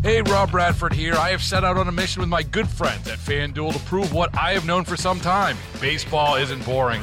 Hey, Rob Bradford here. I have set out on a mission with my good friends at FanDuel to prove what I have known for some time baseball isn't boring.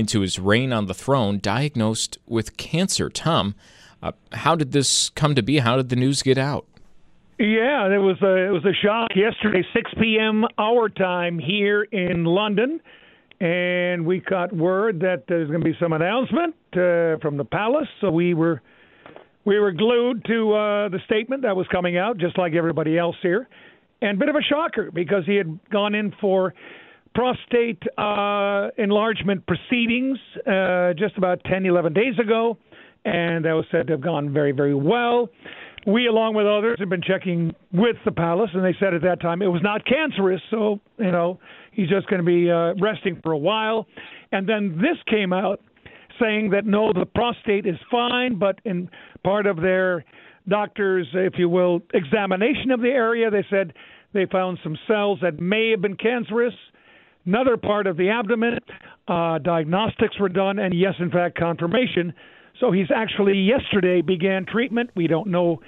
into his reign on the throne, diagnosed with cancer. Tom, uh, how did this come to be? How did the news get out? Yeah, it was a it was a shock yesterday, 6 p.m. our time here in London, and we got word that there's going to be some announcement uh, from the palace. So we were we were glued to uh, the statement that was coming out, just like everybody else here, and a bit of a shocker because he had gone in for prostate uh, enlargement proceedings uh, just about 10, 11 days ago, and that was said to have gone very, very well. We, along with others, have been checking with the palace, and they said at that time it was not cancerous, so, you know, he's just going to be uh, resting for a while. And then this came out saying that no, the prostate is fine, but in part of their doctor's, if you will, examination of the area, they said they found some cells that may have been cancerous another part of the abdomen. Uh, diagnostics were done, and yes, in fact, confirmation. So he's actually yesterday began treatment. We don't know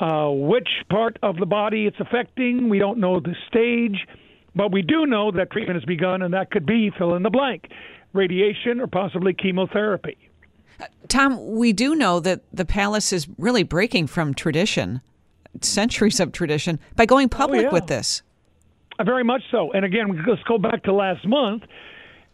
uh, which part of the body it's affecting. We don't know the stage, but we do know that treatment has begun, and that could be fill in the blank radiation or possibly chemotherapy. Tom, we do know that the palace is really breaking from tradition, centuries of tradition, by going public oh, yeah. with this. Uh, very much so. And again, let's go back to last month.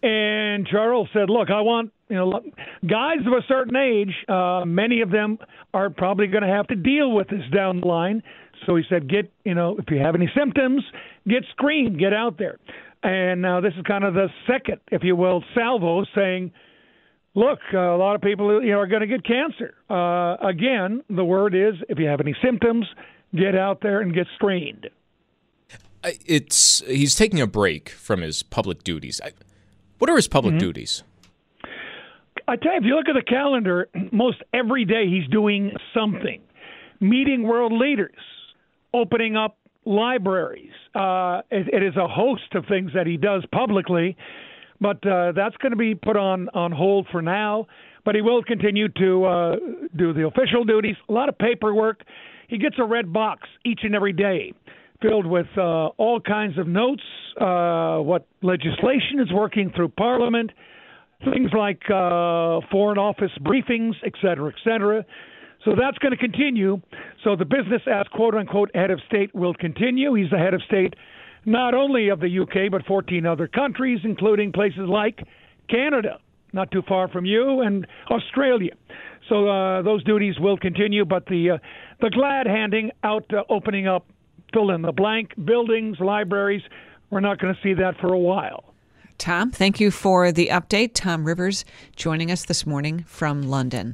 And Charles said, "Look, I want you know guys of a certain age. Uh, many of them are probably going to have to deal with this down the line. So he said, get you know if you have any symptoms, get screened, get out there. And now this is kind of the second, if you will, salvo saying." Look, uh, a lot of people you know, are going to get cancer. Uh, again, the word is if you have any symptoms, get out there and get screened it's he's taking a break from his public duties. What are his public mm-hmm. duties? I tell you, if you look at the calendar, most every day he's doing something, meeting world leaders, opening up libraries. Uh, it, it is a host of things that he does publicly, but uh, that's going to be put on on hold for now. But he will continue to uh, do the official duties. A lot of paperwork. He gets a red box each and every day filled with uh, all kinds of notes, uh, what legislation is working through Parliament, things like uh, foreign office briefings, et cetera, et cetera. So that's going to continue. So the business as quote unquote head of state will continue. He's the head of state not only of the UK, but 14 other countries, including places like Canada, not too far from you, and Australia. So uh, those duties will continue, but the uh, the glad handing out, uh, opening up fill in the blank buildings, libraries. We're not going to see that for a while. Tom, thank you for the update. Tom Rivers joining us this morning from London.